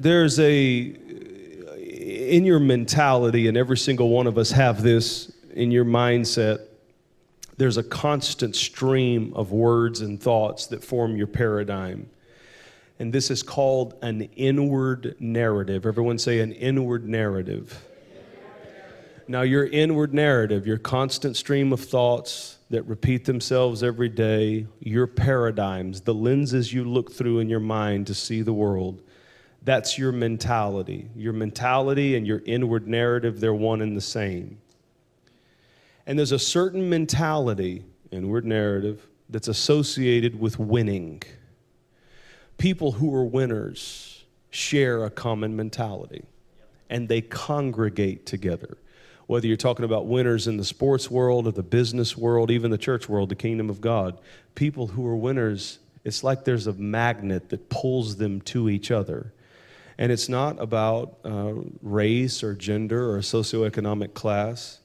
there's a in your mentality, and every single one of us have this in your mindset. There's a constant stream of words and thoughts that form your paradigm. And this is called an inward narrative. Everyone say an inward narrative. Now, your inward narrative, your constant stream of thoughts that repeat themselves every day, your paradigms, the lenses you look through in your mind to see the world, that's your mentality. Your mentality and your inward narrative, they're one and the same. And there's a certain mentality, inward narrative, that's associated with winning. People who are winners share a common mentality and they congregate together. Whether you're talking about winners in the sports world or the business world, even the church world, the kingdom of God, people who are winners, it's like there's a magnet that pulls them to each other. And it's not about uh, race or gender or socioeconomic class.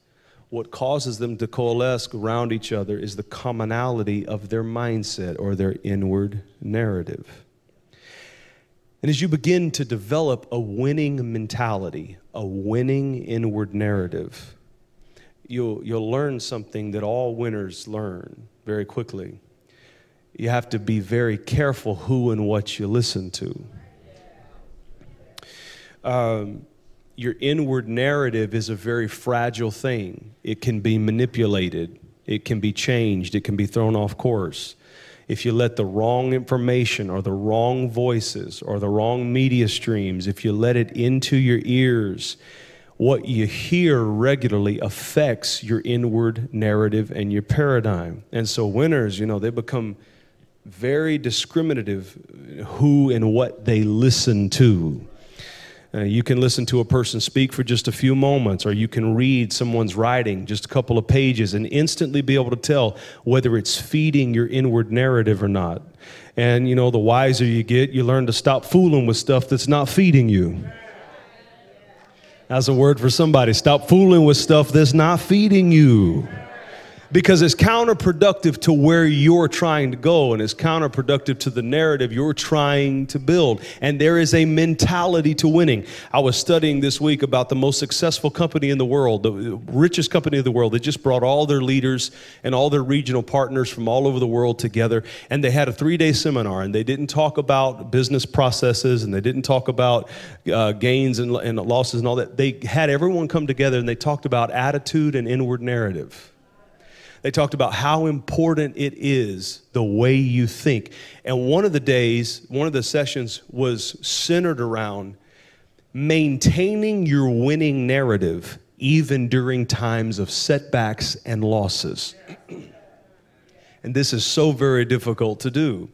What causes them to coalesce around each other is the commonality of their mindset or their inward narrative. And as you begin to develop a winning mentality, a winning inward narrative, you'll, you'll learn something that all winners learn very quickly. You have to be very careful who and what you listen to um, your inward narrative is a very fragile thing. It can be manipulated, it can be changed, it can be thrown off course. If you let the wrong information or the wrong voices or the wrong media streams, if you let it into your ears, what you hear regularly affects your inward narrative and your paradigm. And so, winners, you know, they become very discriminative who and what they listen to. Uh, you can listen to a person speak for just a few moments, or you can read someone's writing just a couple of pages and instantly be able to tell whether it's feeding your inward narrative or not. And you know, the wiser you get, you learn to stop fooling with stuff that's not feeding you. That's a word for somebody. Stop fooling with stuff that's not feeding you because it's counterproductive to where you're trying to go and it's counterproductive to the narrative you're trying to build. And there is a mentality to winning. I was studying this week about the most successful company in the world, the richest company in the world. They just brought all their leaders and all their regional partners from all over the world together and they had a three day seminar and they didn't talk about business processes and they didn't talk about uh, gains and, and losses and all that. They had everyone come together and they talked about attitude and inward narrative. They talked about how important it is the way you think. And one of the days, one of the sessions was centered around maintaining your winning narrative even during times of setbacks and losses. and this is so very difficult to do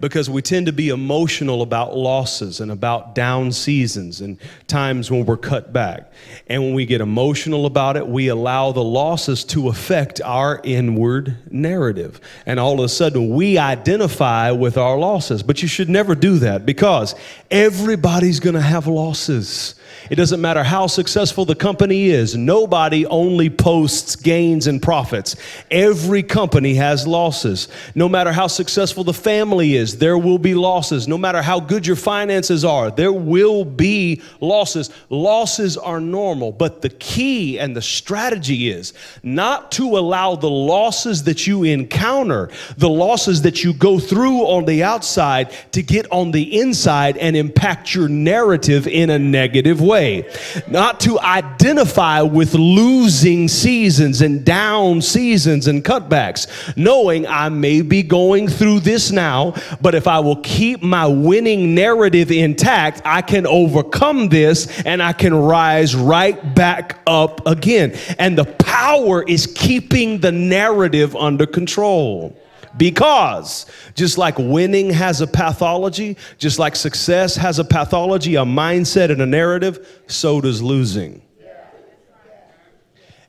because we tend to be emotional about losses and about down seasons and times when we're cut back. And when we get emotional about it, we allow the losses to affect our inward narrative. And all of a sudden, we identify with our losses. But you should never do that because everybody's going to have losses. It doesn't matter how successful the company is, nobody only posts gains and profits. Every company has losses. No matter how successful the family is, there will be losses. No matter how good your finances are, there will be losses. Losses are normal, but the key and the strategy is not to allow the losses that you encounter, the losses that you go through on the outside, to get on the inside and impact your narrative in a negative way way. Not to identify with losing seasons and down seasons and cutbacks, knowing I may be going through this now, but if I will keep my winning narrative intact, I can overcome this and I can rise right back up again. And the power is keeping the narrative under control. Because just like winning has a pathology, just like success has a pathology, a mindset, and a narrative, so does losing.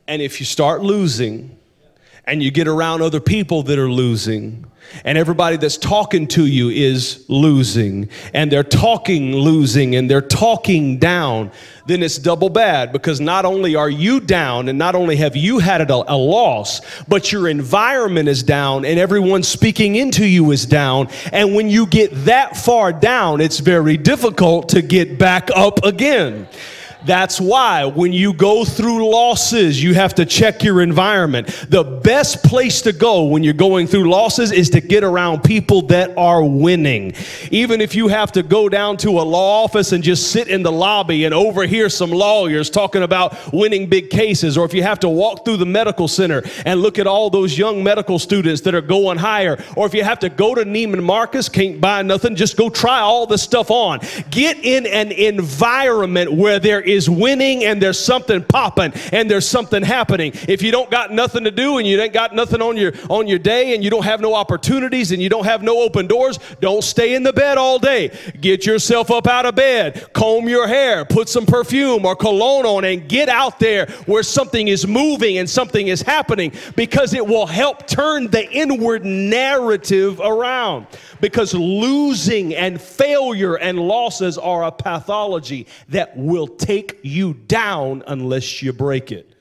And if you start losing, and you get around other people that are losing, and everybody that's talking to you is losing, and they're talking losing, and they're talking down, then it's double bad because not only are you down, and not only have you had a, a loss, but your environment is down, and everyone speaking into you is down. And when you get that far down, it's very difficult to get back up again. That's why when you go through losses, you have to check your environment. The best place to go when you're going through losses is to get around people that are winning. Even if you have to go down to a law office and just sit in the lobby and overhear some lawyers talking about winning big cases, or if you have to walk through the medical center and look at all those young medical students that are going higher, or if you have to go to Neiman Marcus, can't buy nothing, just go try all this stuff on. Get in an environment where there is is winning and there's something popping and there's something happening. If you don't got nothing to do and you ain't got nothing on your on your day and you don't have no opportunities and you don't have no open doors, don't stay in the bed all day. Get yourself up out of bed, comb your hair, put some perfume or cologne on and get out there where something is moving and something is happening because it will help turn the inward narrative around because losing and failure and losses are a pathology that will take you down unless you break it.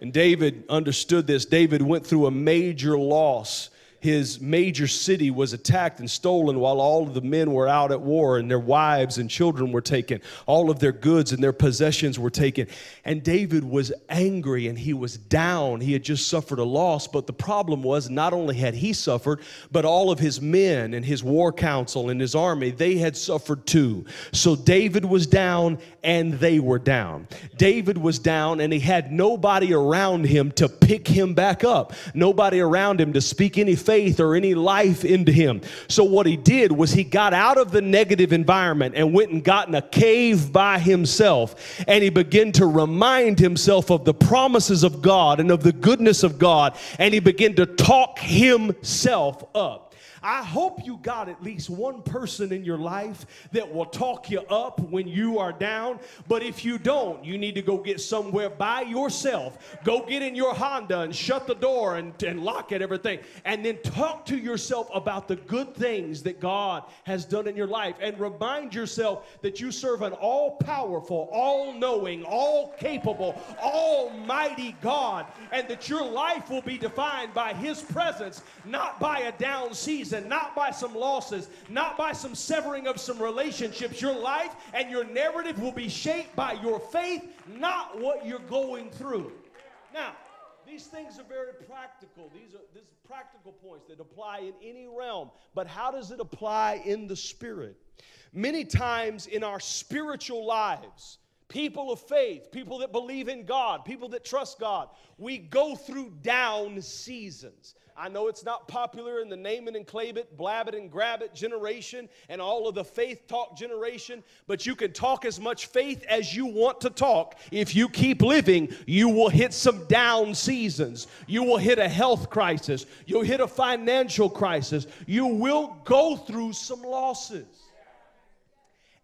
And David understood this. David went through a major loss his major city was attacked and stolen while all of the men were out at war and their wives and children were taken. All of their goods and their possessions were taken. And David was angry and he was down. He had just suffered a loss. But the problem was not only had he suffered, but all of his men and his war council and his army, they had suffered too. So David was down and they were down. David was down and he had nobody around him to pick him back up, nobody around him to speak any faith or any life into him. So, what he did was he got out of the negative environment and went and got in a cave by himself. And he began to remind himself of the promises of God and of the goodness of God. And he began to talk himself up. I hope you got at least one person in your life that will talk you up when you are down. But if you don't, you need to go get somewhere by yourself. Go get in your Honda and shut the door and, and lock it, everything. And then talk to yourself about the good things that God has done in your life. And remind yourself that you serve an all powerful, all knowing, all capable, almighty God. And that your life will be defined by His presence, not by a down season and not by some losses, not by some severing of some relationships. Your life and your narrative will be shaped by your faith, not what you're going through. Now, these things are very practical. These are these are practical points that apply in any realm. But how does it apply in the spirit? Many times in our spiritual lives, people of faith, people that believe in God, people that trust God, we go through down seasons. I know it's not popular in the name it and claim it, blab it and grab it generation and all of the faith talk generation, but you can talk as much faith as you want to talk. If you keep living, you will hit some down seasons. You will hit a health crisis. You'll hit a financial crisis. You will go through some losses.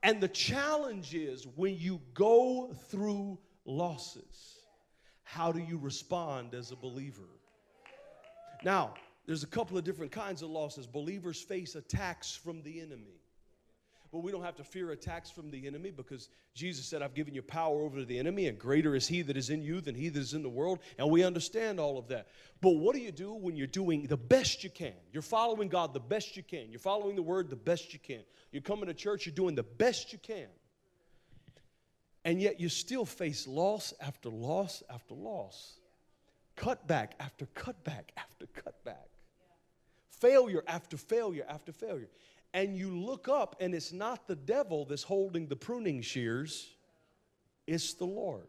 And the challenge is when you go through losses, how do you respond as a believer? Now, there's a couple of different kinds of losses. Believers face attacks from the enemy. But we don't have to fear attacks from the enemy because Jesus said, I've given you power over the enemy, and greater is he that is in you than he that is in the world. And we understand all of that. But what do you do when you're doing the best you can? You're following God the best you can. You're following the word the best you can. You're coming to church, you're doing the best you can. And yet you still face loss after loss after loss cutback after cutback after cutback, failure after failure after failure. And you look up, and it's not the devil that's holding the pruning shears, it's the Lord.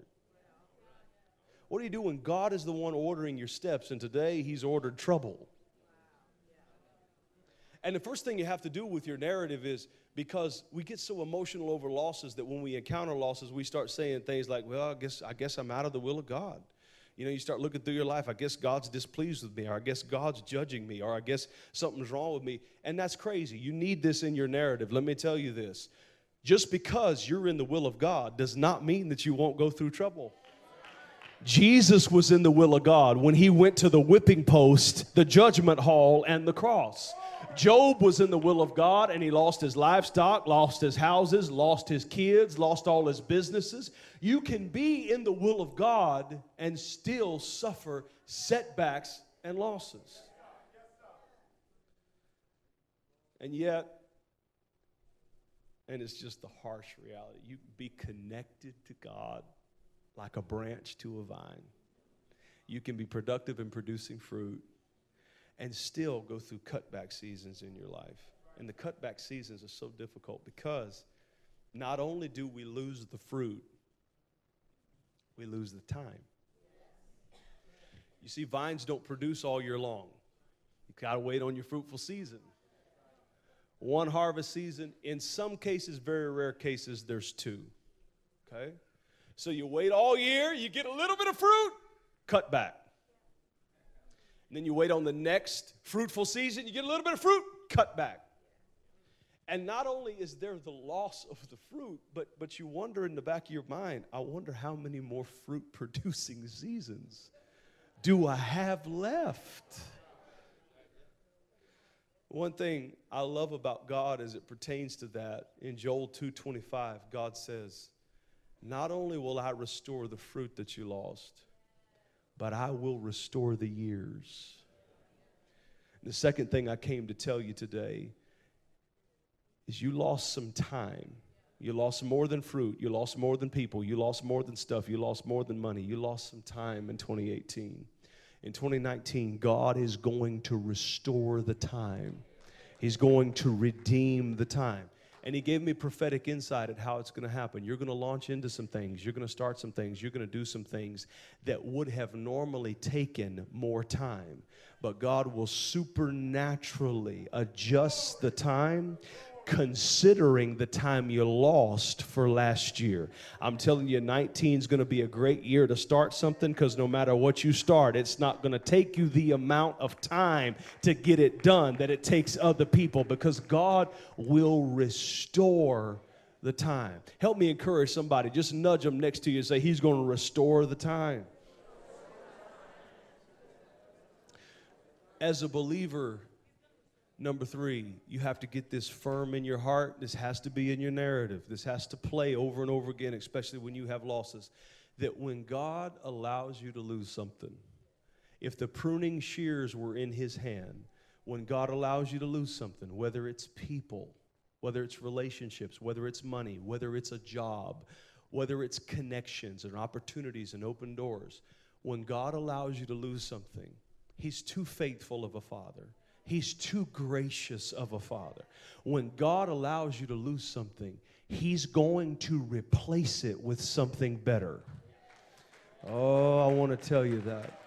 What do you do when God is the one ordering your steps, and today He's ordered trouble? And the first thing you have to do with your narrative is because we get so emotional over losses that when we encounter losses, we start saying things like, "Well, I guess I guess I'm out of the will of God." You know, you start looking through your life, I guess God's displeased with me, or I guess God's judging me, or I guess something's wrong with me. And that's crazy. You need this in your narrative. Let me tell you this just because you're in the will of God does not mean that you won't go through trouble. Jesus was in the will of God when he went to the whipping post, the judgment hall, and the cross. Job was in the will of God and he lost his livestock, lost his houses, lost his kids, lost all his businesses. You can be in the will of God and still suffer setbacks and losses. And yet, and it's just the harsh reality, you can be connected to God like a branch to a vine. You can be productive in producing fruit and still go through cutback seasons in your life. And the cutback seasons are so difficult because not only do we lose the fruit, we lose the time. You see, vines don't produce all year long. You gotta wait on your fruitful season. One harvest season, in some cases, very rare cases, there's two. Okay? So you wait all year, you get a little bit of fruit, cut back. And then you wait on the next fruitful season, you get a little bit of fruit, cut back. And not only is there the loss of the fruit, but, but you wonder in the back of your mind, I wonder how many more fruit producing seasons do I have left? One thing I love about God as it pertains to that, in Joel 2:25, God says, not only will I restore the fruit that you lost, but I will restore the years. The second thing I came to tell you today is you lost some time. You lost more than fruit. You lost more than people. You lost more than stuff. You lost more than money. You lost some time in 2018. In 2019, God is going to restore the time, He's going to redeem the time and he gave me prophetic insight at how it's going to happen. You're going to launch into some things, you're going to start some things, you're going to do some things that would have normally taken more time. But God will supernaturally adjust the time considering the time you lost for last year. I'm telling you, 19 is going to be a great year to start something because no matter what you start, it's not going to take you the amount of time to get it done that it takes other people because God will restore the time. Help me encourage somebody. Just nudge them next to you and say, He's going to restore the time. As a believer, Number three, you have to get this firm in your heart. This has to be in your narrative. This has to play over and over again, especially when you have losses. That when God allows you to lose something, if the pruning shears were in His hand, when God allows you to lose something, whether it's people, whether it's relationships, whether it's money, whether it's a job, whether it's connections and opportunities and open doors, when God allows you to lose something, He's too faithful of a father He's too gracious of a father. When God allows you to lose something, He's going to replace it with something better. Oh, I want to tell you that.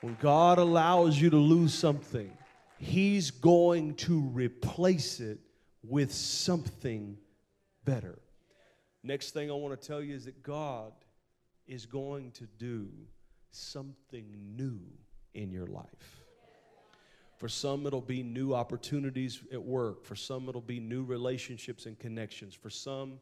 When God allows you to lose something, He's going to replace it with something better. Next thing I want to tell you is that God is going to do something new in your life. For some, it'll be new opportunities at work. For some, it'll be new relationships and connections. For some,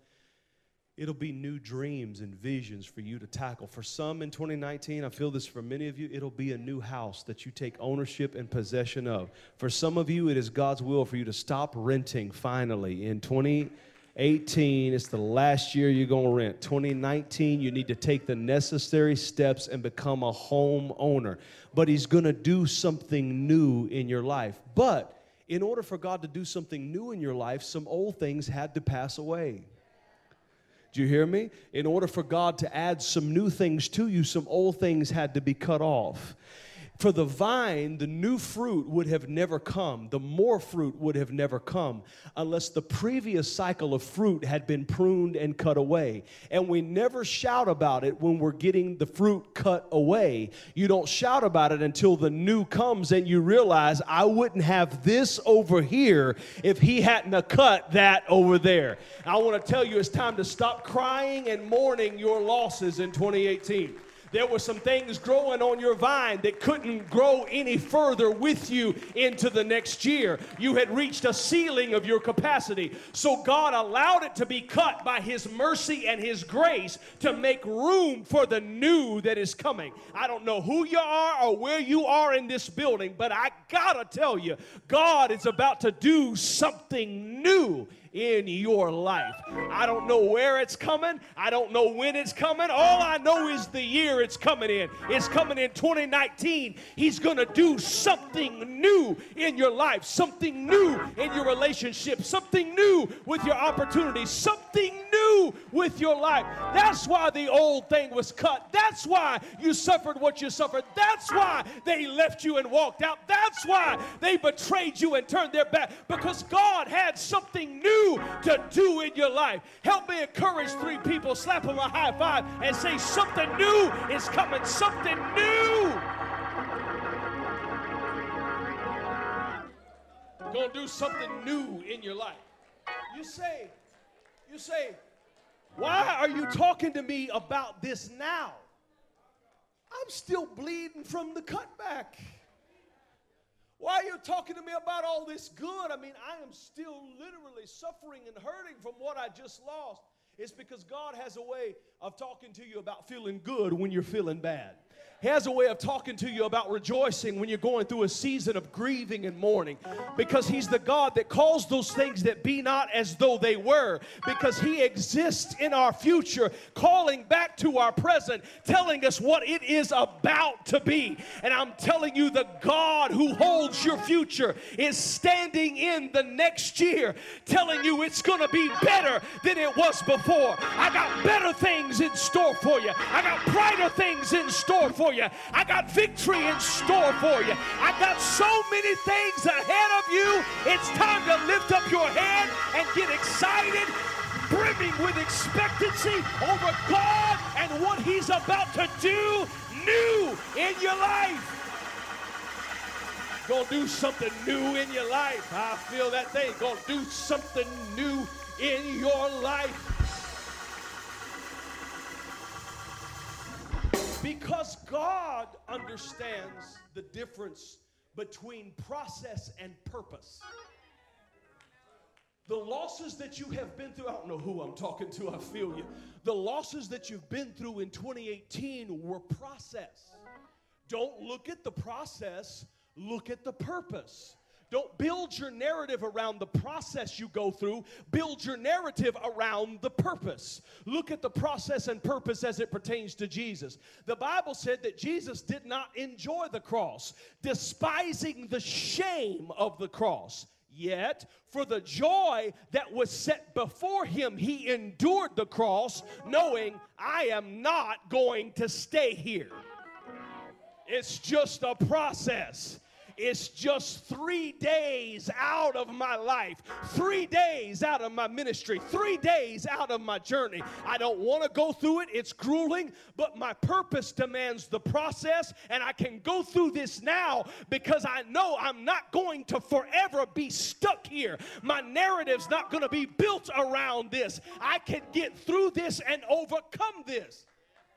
it'll be new dreams and visions for you to tackle. For some in 2019, I feel this for many of you, it'll be a new house that you take ownership and possession of. For some of you, it is God's will for you to stop renting finally in 20. 18, it's the last year you're going to rent. 2019, you need to take the necessary steps and become a home owner. But He's going to do something new in your life. But in order for God to do something new in your life, some old things had to pass away. Do you hear me? In order for God to add some new things to you, some old things had to be cut off. For the vine, the new fruit would have never come, the more fruit would have never come unless the previous cycle of fruit had been pruned and cut away. And we never shout about it when we're getting the fruit cut away. You don't shout about it until the new comes and you realize I wouldn't have this over here if he hadn't cut that over there. I want to tell you it's time to stop crying and mourning your losses in 2018. There were some things growing on your vine that couldn't grow any further with you into the next year. You had reached a ceiling of your capacity. So God allowed it to be cut by His mercy and His grace to make room for the new that is coming. I don't know who you are or where you are in this building, but I gotta tell you, God is about to do something new in your life. I don't know where it's coming. I don't know when it's coming. All I know is the year it's coming in. It's coming in 2019. He's going to do something new in your life, something new in your relationship, something new with your opportunities, something with your life. That's why the old thing was cut. That's why you suffered what you suffered. That's why they left you and walked out. That's why they betrayed you and turned their back because God had something new to do in your life. Help me encourage three people, slap them a high five, and say, Something new is coming, something new. Gonna do something new in your life. You say, you say, why are you talking to me about this now? I'm still bleeding from the cutback. Why are you talking to me about all this good? I mean, I am still literally suffering and hurting from what I just lost. It's because God has a way of talking to you about feeling good when you're feeling bad. He has a way of talking to you about rejoicing when you're going through a season of grieving and mourning because He's the God that calls those things that be not as though they were because He exists in our future, calling back to our present, telling us what it is about to be. And I'm telling you, the God who holds your future is standing in the next year, telling you it's going to be better than it was before. I got better things in store for you, I got brighter things in store for you. I got victory in store for you. I got so many things ahead of you. It's time to lift up your head and get excited, brimming with expectancy over God and what He's about to do new in your life. Gonna do something new in your life. I feel that thing. Gonna do something new in your life. Because God understands the difference between process and purpose. The losses that you have been through, I don't know who I'm talking to, I feel you. The losses that you've been through in 2018 were process. Don't look at the process, look at the purpose. Don't build your narrative around the process you go through. Build your narrative around the purpose. Look at the process and purpose as it pertains to Jesus. The Bible said that Jesus did not enjoy the cross, despising the shame of the cross. Yet, for the joy that was set before him, he endured the cross, knowing, I am not going to stay here. It's just a process. It's just three days out of my life, three days out of my ministry, three days out of my journey. I don't want to go through it, it's grueling, but my purpose demands the process, and I can go through this now because I know I'm not going to forever be stuck here. My narrative's not going to be built around this. I can get through this and overcome this.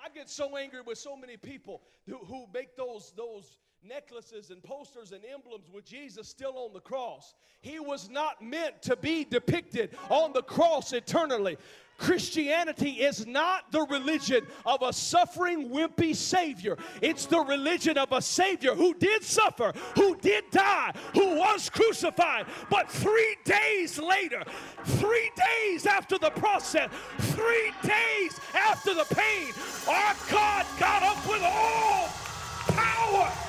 I get so angry with so many people who, make those, those necklaces and posters and emblems with Jesus still on the cross. He was not meant to be depicted on the cross eternally. Christianity is not the religion of a suffering, wimpy Savior. It's the religion of a Savior who did suffer, who did die, who was crucified. But three days later, three days after the process, three days after the pain, our God got up with all power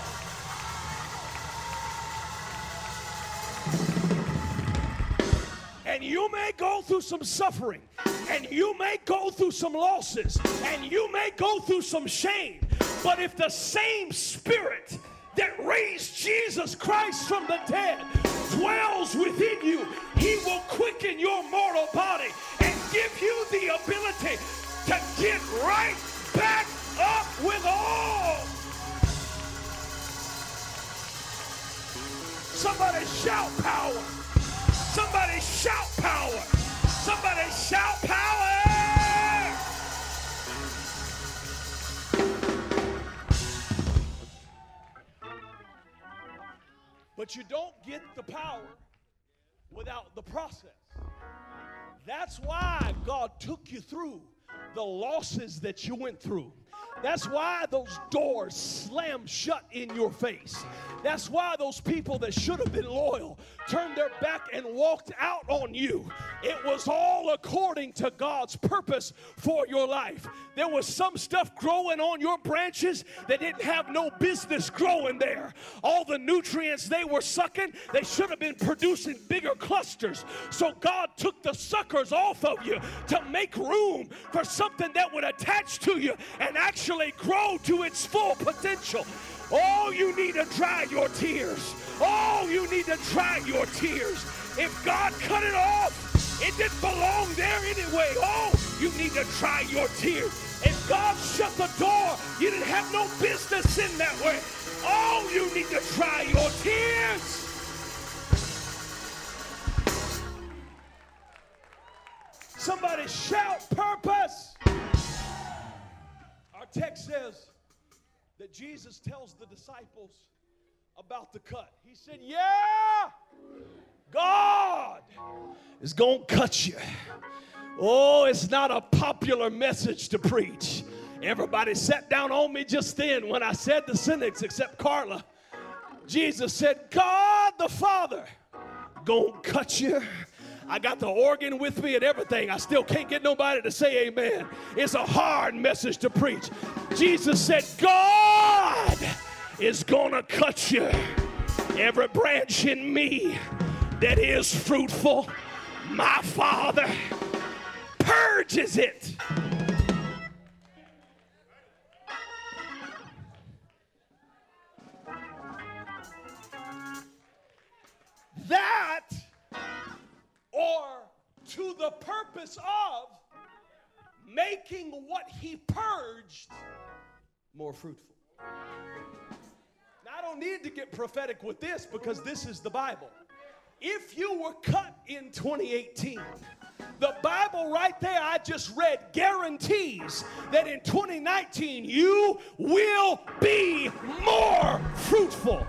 And you may go through some suffering, and you may go through some losses, and you may go through some shame. But if the same spirit that raised Jesus Christ from the dead dwells within you, he will quicken your mortal body and give you the ability to get right back up with all. Somebody shout power. Somebody shout power. Somebody shout power. But you don't get the power without the process. That's why God took you through the losses that you went through. That's why those doors slammed shut in your face. That's why those people that should have been loyal turned their back and walked out on you. It was all according to God's purpose for your life. There was some stuff growing on your branches that didn't have no business growing there. All the nutrients they were sucking, they should have been producing bigger clusters. So God took the suckers off of you to make room for something that would attach to you and actually grow to its full potential. Oh, you need to dry your tears. Oh, you need to dry your tears. If God cut it off, it didn't belong there anyway. Oh, you need to dry your tears. If God shut the door, you didn't have no business in that way. Oh, you need to dry your tears. Somebody shout purpose. Text says, that Jesus tells the disciples about the cut. He said, Yeah, God is going to cut you. Oh, it's not a popular message to preach. Everybody sat down on me just then when I said the sentence, except Carla. Jesus said, God the Father gonna cut you I got the organ with me and everything. I still can't get nobody to say amen. It's a hard message to preach. Jesus said, God is going to cut you. Every branch in me that is fruitful, my Father purges it. That or to the purpose of making what he purged more fruitful. Now, I don't need to get prophetic with this because this is the Bible. If you were cut in 2018, the Bible right there I just read guarantees that in 2019 you will be more fruitful.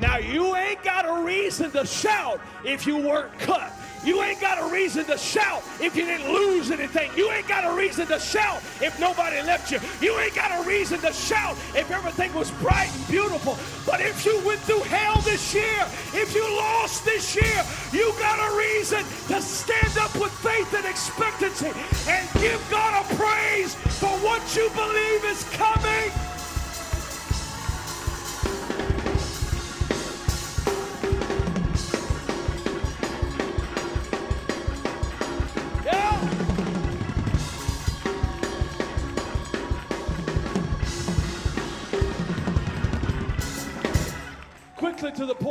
Now, you ain't got a reason to shout if you weren't cut. You ain't got a reason to shout if you didn't lose anything. You ain't got a reason to shout if nobody left you. You ain't got a reason to shout if everything was bright and beautiful. But if you went through hell this year, if you lost this year, you got a reason to stand up with faith and expectancy and give God a praise for what you believe is coming.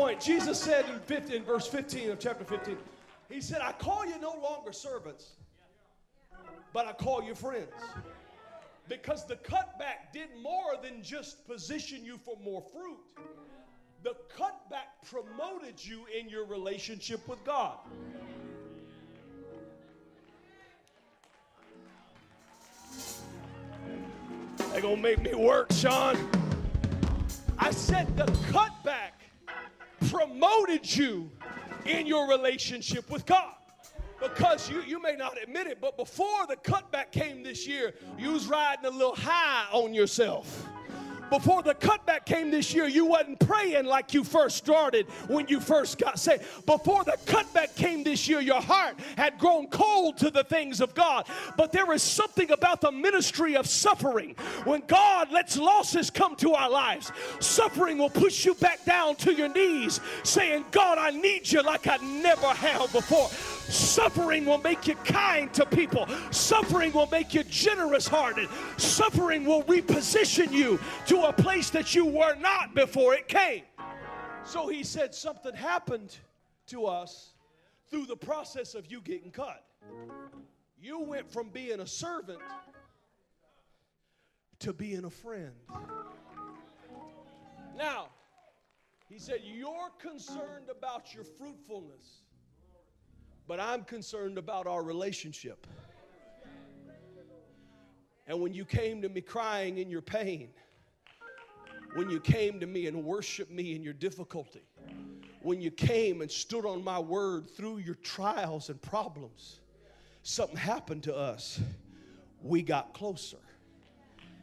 Point. Jesus said in, 15, in verse 15 of chapter 15, He said, I call you no longer servants, but I call you friends. Because the cutback did more than just position you for more fruit. The cutback promoted you in your relationship with God. They're to make me work, Sean. I said the cutback promoted you in your relationship with God. Because you, you may not admit it, but before the cutback came this year, you was riding a little high on yourself before the cutback came this year, you wasn't praying like you first started when you first got saved. Before the cutback came this year, your heart had grown cold to the things of God. But there is something about the ministry of suffering. When God lets losses come to our lives, suffering will push you back down to your knees, saying, God, I need you like I never have before. Suffering will make you kind to people. Suffering will make you generous hearted. Suffering will reposition you to a place that you were not before it came. So he said something happened to us through the process of you getting cut. You went from being a servant to being a friend. Now, he said, You're concerned about your fruitfulness but I'm concerned about our relationship. And when you came to me crying in your pain, when you came to me and worshiped me in your difficulty, when you came and stood on my word through your trials and problems, something happened to us. We got closer.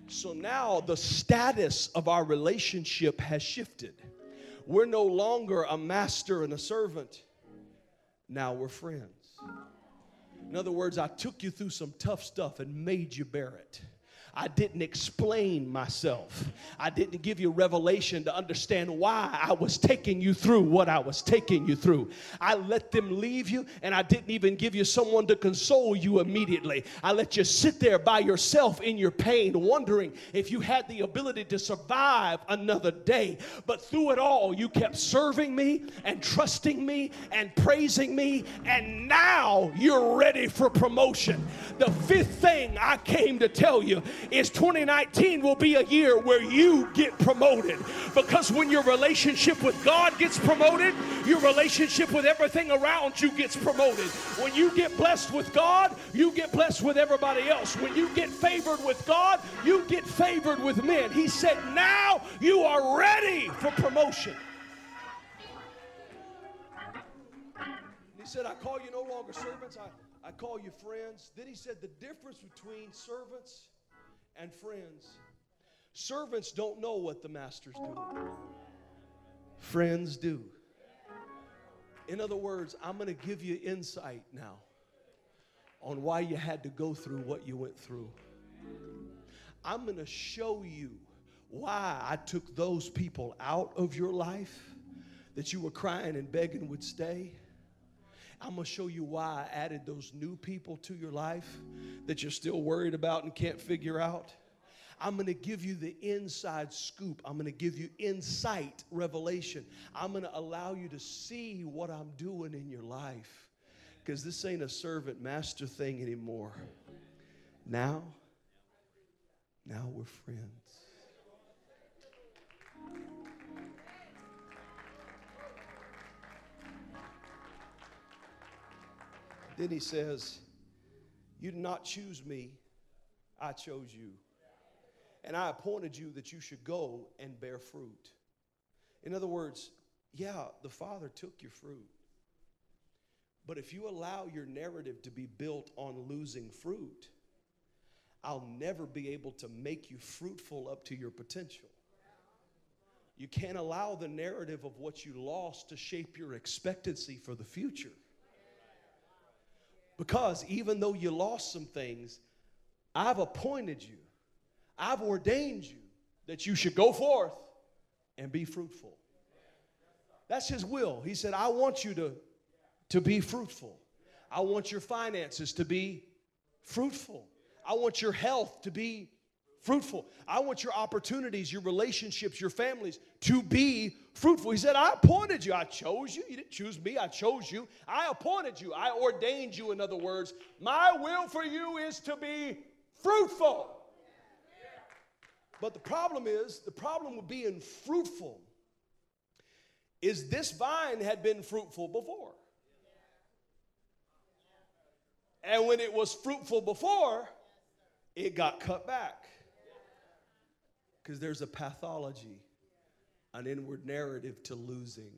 So now the status of our relationship has shifted. We're no longer a master and a servant. Now we're friends. In other words, I took you through some tough stuff and made you bear it. I didn't explain myself. I didn't give you revelation to understand why I was taking you through what I was taking you through. I let them leave you, and I didn't even give you someone to console you immediately. I let you sit there by yourself in your pain, wondering if you had the ability to survive another day. But through it all, you kept serving me and trusting me and praising me, and now you're ready for promotion. The fifth thing I came to tell you is 2019 will be a year where you get promoted. Because when your relationship with God gets promoted, your relationship with everything around you gets promoted. When you get blessed with God, you get blessed with everybody else. When you get favored with God, you get favored with men. He said, Now you are ready for promotion. He said, I call you no longer servants, I, I call you friends. Then he said, The difference between servants and friends. Servants don't know what the master's doing, friends do. In other words, I'm going to give you insight now on why you had to go through what you went through. I'm going to show you why I took those people out of your life that you were crying and begging would stay. I'm going to show you why I added those new people to your life that you're still worried about and can't figure out. I'm going to give you the inside scoop. I'm going to give you insight, revelation. I'm going to allow you to see what I'm doing in your life. Because this ain't a servant master thing anymore. Now, now we're friends. Then he says, You did not choose me, I chose you. And I appointed you that you should go and bear fruit. In other words, yeah, the Father took your fruit. But if you allow your narrative to be built on losing fruit, I'll never be able to make you fruitful up to your potential. You can't allow the narrative of what you lost to shape your expectancy for the future. Because even though you lost some things, I've appointed you, I've ordained you that you should go forth and be fruitful. That's His will. He said, I want you to, to be fruitful. I want your finances to be fruitful. I want your health to be fruitful. I want your opportunities, your relationships, your families to be fruitful. He said, I appointed you. I chose you. You didn't choose me. I chose you. I appointed you. I ordained you, in other words. My will for you is to be fruitful. But the problem is, the problem with being fruitful is this vine had been fruitful before. And when it was fruitful before, it got cut back. Because there's a pathology, an inward narrative to losing.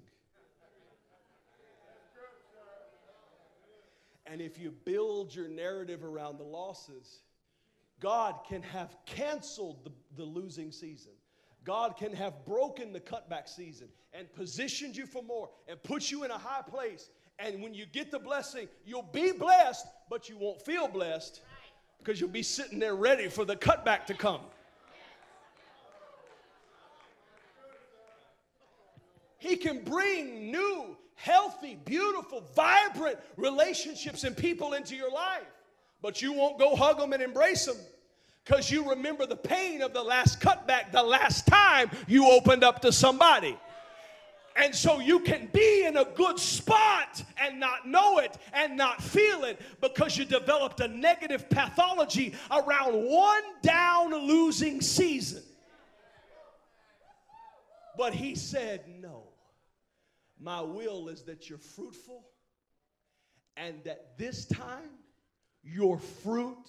And if you build your narrative around the losses, God can have canceled the, the losing season. God can have broken the cutback season and positioned you for more and put you in a high place. And when you get the blessing, you'll be blessed, but you won't feel blessed because you'll be sitting there ready for the cutback to come. He can bring new, healthy, beautiful, vibrant relationships and people into your life. But you won't go hug them and embrace them because you remember the pain of the last cutback, the last time you opened up to somebody. And so you can be in a good spot and not know it and not feel it because you developed a negative pathology around one down losing season. But he said, No. My will is that you're fruitful and that this time your fruit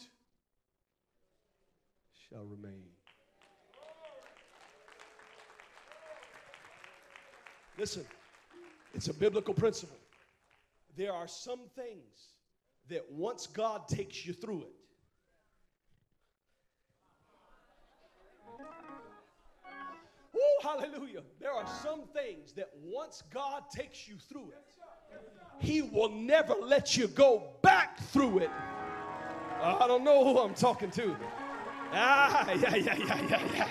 shall remain. Listen, It's a biblical principle. There are some things that once God takes you through it, Woo, hallelujah. There are some things that once God takes you through it, He will never let you go back through it. I don't know who I'm talking to. Ah, yeah, yeah, yeah, yeah, yeah.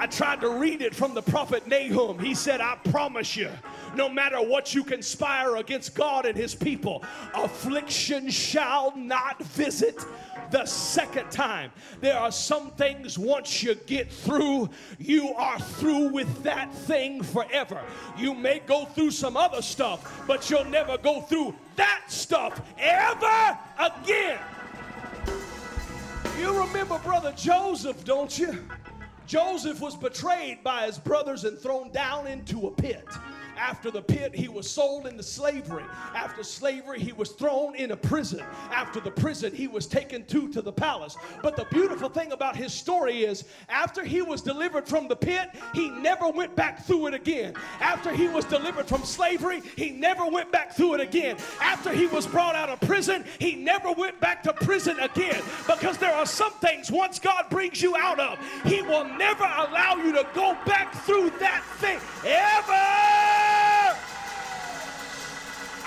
I tried to read it from the prophet Nahum. He said, I promise you, no matter what you conspire against God and his people, affliction shall not visit the second time. There are some things once you get through, you are through with that thing forever. You may go through some other stuff, but you'll never go through that stuff ever again. You remember Brother Joseph, don't you? Joseph was betrayed by his brothers and thrown down into a pit. After the pit, he was sold into slavery. After slavery, he was thrown in a prison. After the prison, he was taken to to the palace. But the beautiful thing about his story is after he was delivered from the pit, he never went back through it again. After he was delivered from slavery, he never went back through it again. After he was brought out of prison, he never went back to prison again. Because there are some things once God brings you out of, he will never allow you to go back through that thing ever.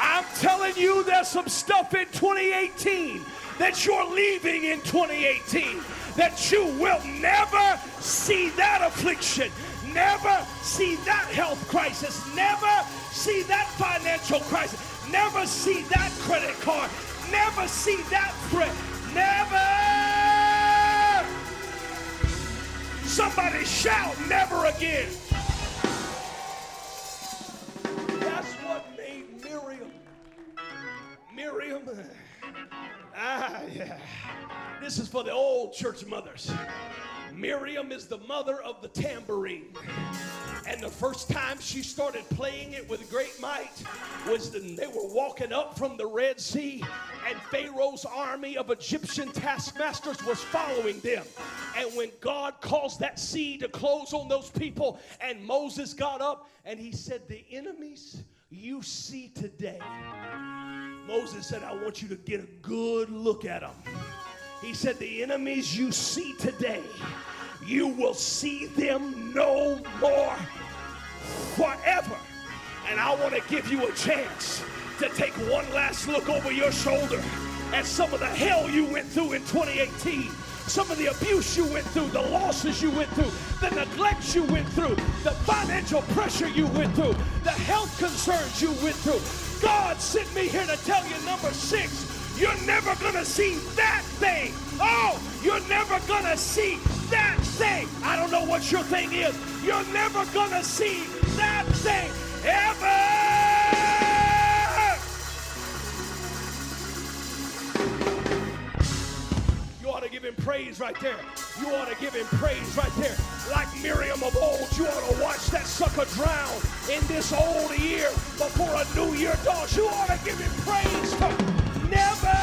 I'm telling you, there's some stuff in 2018 that you're leaving in 2018 that you will never see that affliction, never see that health crisis, never see that financial crisis, never see that credit card, never see that threat, never. Somebody shout, never again. Miriam. Ah, yeah. This is for the old church mothers. Miriam is the mother of the tambourine. And the first time she started playing it with great might was when they were walking up from the Red Sea, and Pharaoh's army of Egyptian taskmasters was following them. And when God caused that sea to close on those people, and Moses got up and he said, The enemies you see today Moses said, I want you to get a good look at them. He said, The enemies you see today, you will see them no more forever. And I want to give you a chance to take one last look over your shoulder at some of the hell you went through in 2018 some of the abuse you went through, the losses you went through, the neglect you went through, the financial pressure you went through, the health concerns you went through. God sent me here to tell you, number six, you're never going to see that thing. Oh, you're never going to see that thing. I don't know what your thing is. You're never going to see that thing ever. Give him praise right there. You ought to give him praise right there. Like Miriam of old, you ought to watch that sucker drown in this old year before a new year dawns. You ought to give him praise never.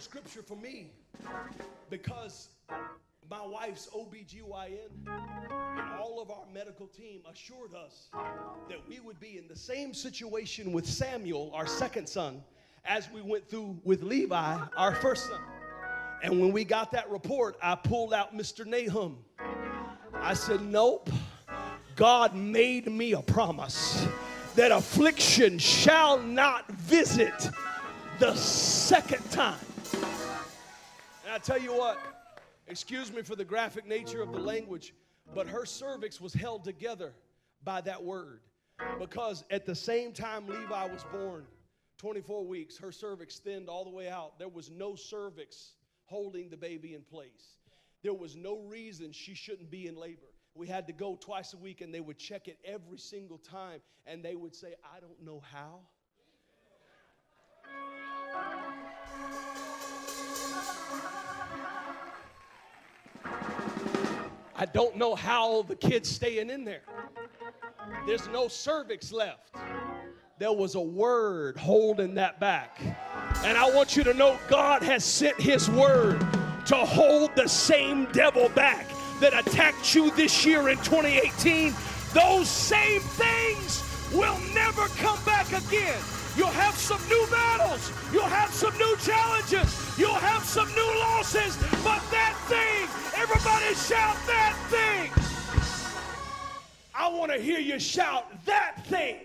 Scripture for me because my wife's OBGYN and all of our medical team assured us that we would be in the same situation with Samuel, our second son, as we went through with Levi, our first son. And when we got that report, I pulled out Mr. Nahum. I said, Nope, God made me a promise that affliction shall not visit the second time. And I tell you what, excuse me for the graphic nature of the language, but her cervix was held together by that word. Because at the same time Levi was born, 24 weeks, her cervix thinned all the way out. There was no cervix holding the baby in place. There was no reason she shouldn't be in labor. We had to go twice a week and they would check it every single time and they would say, I don't know how. I don't know how the kid's staying in there. There's no cervix left. There was a word holding that back. And I want you to know God has sent His word to hold the same devil back that attacked you this year in 2018. Those same things will never come back again. You'll have some new battles. You'll have some new challenges. You'll have some new losses. But that thing, everybody shout that thing. I want to hear you shout that thing.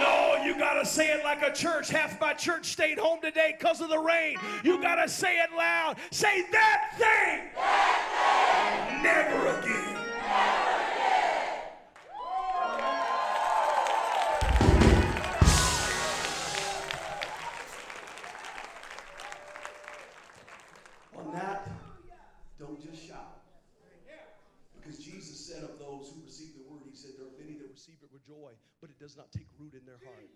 No, you got to say it like a church. Half my church stayed home today because of the rain. You got to say it loud. Say that thing. That thing. Never again. Never joy, but it does not take root in their heart.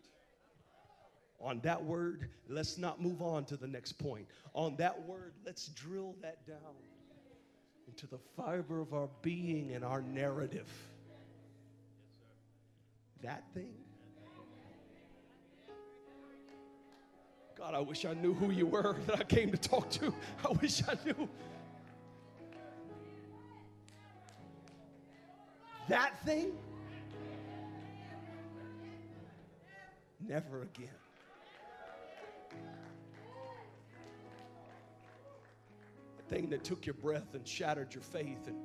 On that word, let's not move on to the next point. On that word, let's drill that down into the fiber of our being and our narrative. That thing. God, I wish I knew who you were that I came to talk to. I wish I knew. That thing never again. The thing that took your breath and shattered your faith and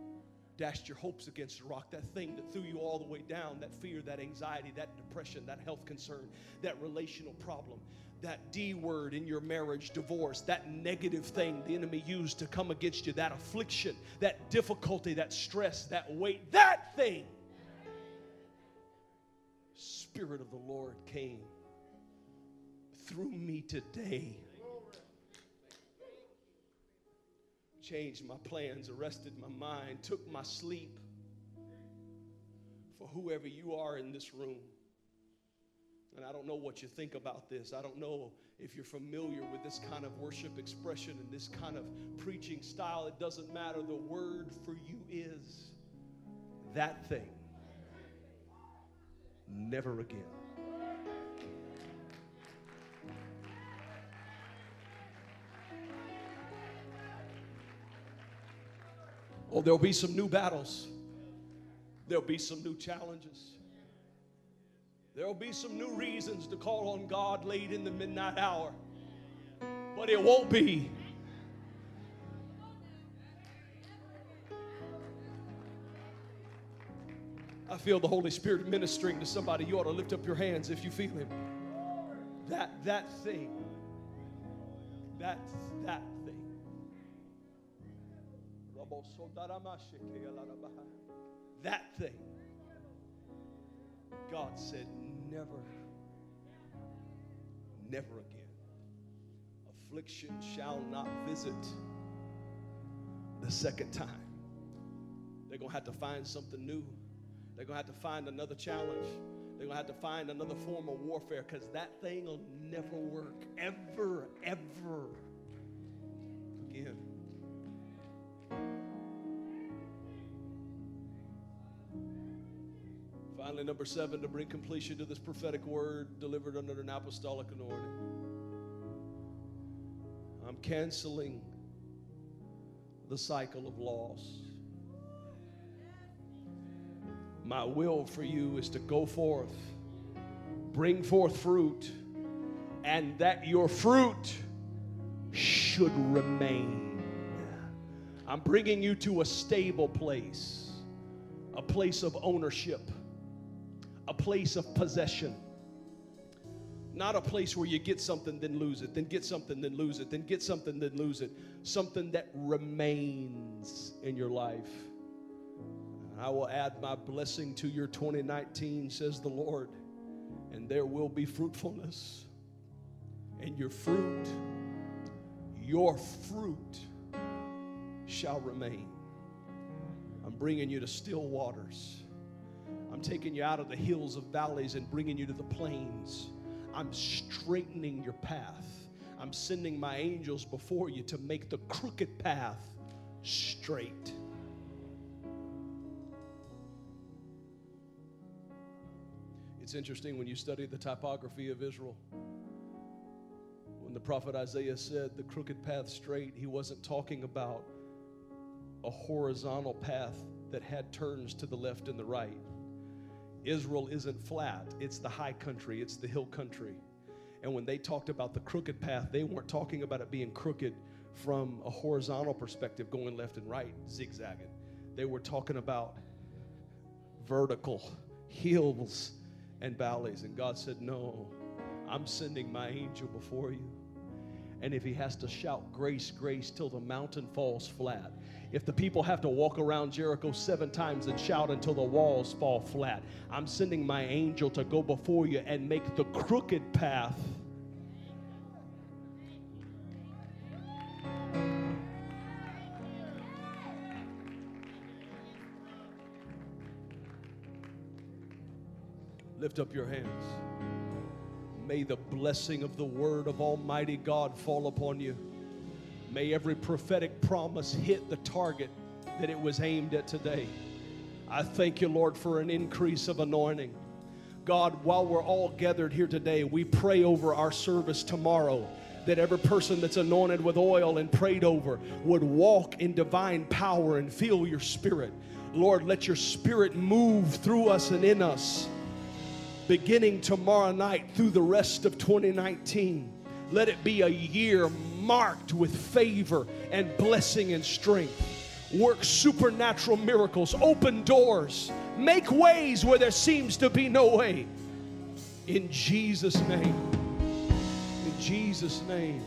dashed your hopes against the rock, that thing that threw you all the way down, that fear, that anxiety, that depression, that health concern, that relational problem, that D word in your marriage, divorce, that negative thing the enemy used to come against you, that affliction, that difficulty, that stress, that weight, that thing. Spirit of the Lord came through me today. Changed my plans, arrested my mind, took my sleep. For whoever you are in this room, and I don't know what you think about this. I don't know if you're familiar with this kind of worship expression and this kind of preaching style. It doesn't matter. The word for you is that thing. Never again. Oh, there'll be some new battles. There'll be some new challenges. There'll be some new reasons to call on God late in the midnight hour. But it won't be. I feel the Holy Spirit ministering to somebody. You ought to lift up your hands if you feel Him. That that thing. That that that thing, God said, never, never again. Affliction shall not visit the second time. They're going to have to find something new. They're going to have to find another challenge. They're going to have to find another form of warfare because that thing will never work ever, ever again. Finally, number seven, to bring completion to this prophetic word delivered under an apostolic anointing. I'm canceling the cycle of loss. My will for you is to go forth, bring forth fruit, and that your fruit should remain. I'm bringing you to a stable place, a place of ownership a place of possession. Not a place where you get something, then lose it, then get something, then lose it, then get something, then lose it. Something that remains in your life. I will add my blessing to your 2019, says the Lord, and there will be fruitfulness. And your fruit, your fruit shall remain. I'm bringing you to still waters. I'm taking you out of the hills of valleys and bringing you to the plains. I'm straightening your path. I'm sending my angels before you to make the crooked path straight. It's interesting when you study the typography of Israel. When the prophet Isaiah said the crooked path straight, he wasn't talking about a horizontal path that had turns to the left and the right. Israel isn't flat, it's the high country, it's the hill country. And when they talked about the crooked path, they weren't talking about it being crooked from a horizontal perspective, going left and right, zigzagging. They were talking about vertical hills and valleys. And God said, No, I'm sending my angel before you. And if he has to shout grace, grace till the mountain falls flat, if the people have to walk around Jericho seven times and shout until the walls fall flat, I'm sending my angel to go before you and make the crooked path. Lift up your hands. May the blessing of the word of Almighty God fall upon you. May every prophetic promise hit the target that it was aimed at today. I thank you, Lord, for an increase of anointing. God, while we're all gathered here today, we pray over our service tomorrow that every person that's anointed with oil and prayed over would walk in divine power and feel your spirit. Lord, let your spirit move through us and in us beginning tomorrow night through the rest of 2019. Let it be a year marked with favor and blessing and strength. Work supernatural miracles, open doors, make ways where there seems to be no way. In Jesus' name. In Jesus' name.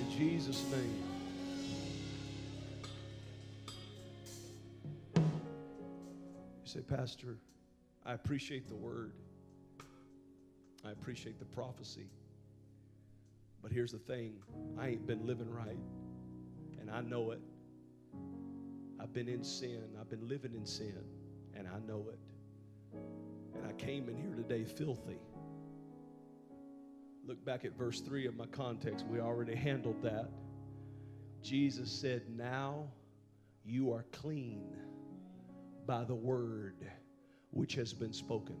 In Jesus' name. You say, Pastor, I appreciate the word. I appreciate the prophecy. But here's the thing I ain't been living right, and I know it. I've been in sin, I've been living in sin, and I know it. And I came in here today filthy. Look back at verse 3 of my context. We already handled that. Jesus said, Now you are clean by the word which has been spoken.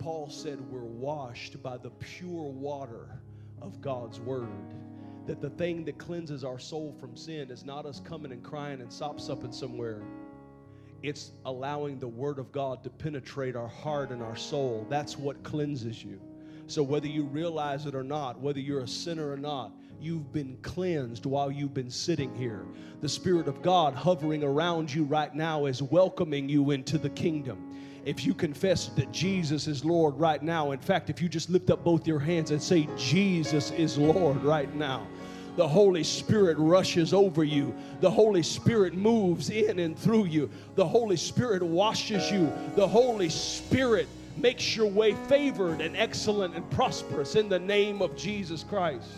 Paul said, We're washed by the pure water of God's word. That the thing that cleanses our soul from sin is not us coming and crying and sop supping somewhere. It's allowing the word of God to penetrate our heart and our soul. That's what cleanses you. So, whether you realize it or not, whether you're a sinner or not, you've been cleansed while you've been sitting here. The Spirit of God hovering around you right now is welcoming you into the kingdom if you confess that Jesus is Lord right now, in fact, if you just lift up both your hands and say, Jesus is Lord right now, the Holy Spirit rushes over you. The Holy Spirit moves in and through you. The Holy Spirit washes you. The Holy Spirit makes your way favored and excellent and prosperous in the name of Jesus Christ.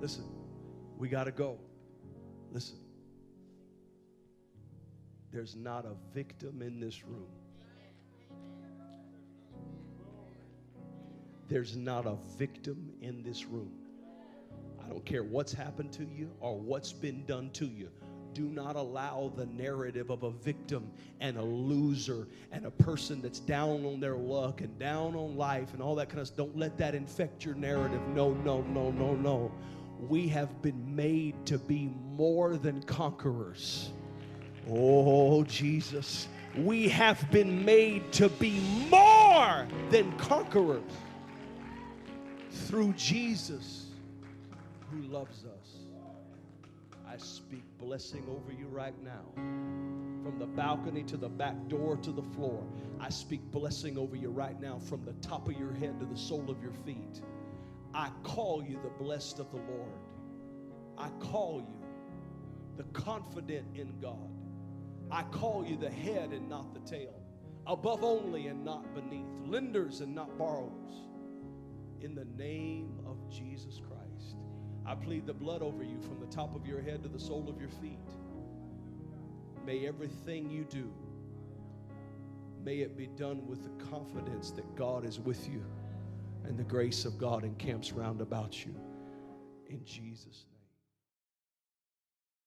Listen, we got to go. Listen. There's not a victim in this room. There's not a victim in this room. I don't care what's happened to you or what's been done to you. Do not allow the narrative of a victim and a loser and a person that's down on their luck and down on life and all that kind of stuff. Don't let that infect your narrative. No, no, no, no, no. We have been made to be more than conquerors. Oh, Jesus, we have been made to be more than conquerors through Jesus who loves us. I speak blessing over you right now. From the balcony to the back door to the floor, I speak blessing over you right now from the top of your head to the sole of your feet. I call you the blessed of the Lord. I call you the confident in God. I call you the head and not the tail, above only and not beneath, lenders and not borrowers. In the name of Jesus Christ, I plead the blood over you from the top of your head to the sole of your feet. May everything you do, may it be done with the confidence that God is with you and the grace of God encamps round about you. In Jesus' name.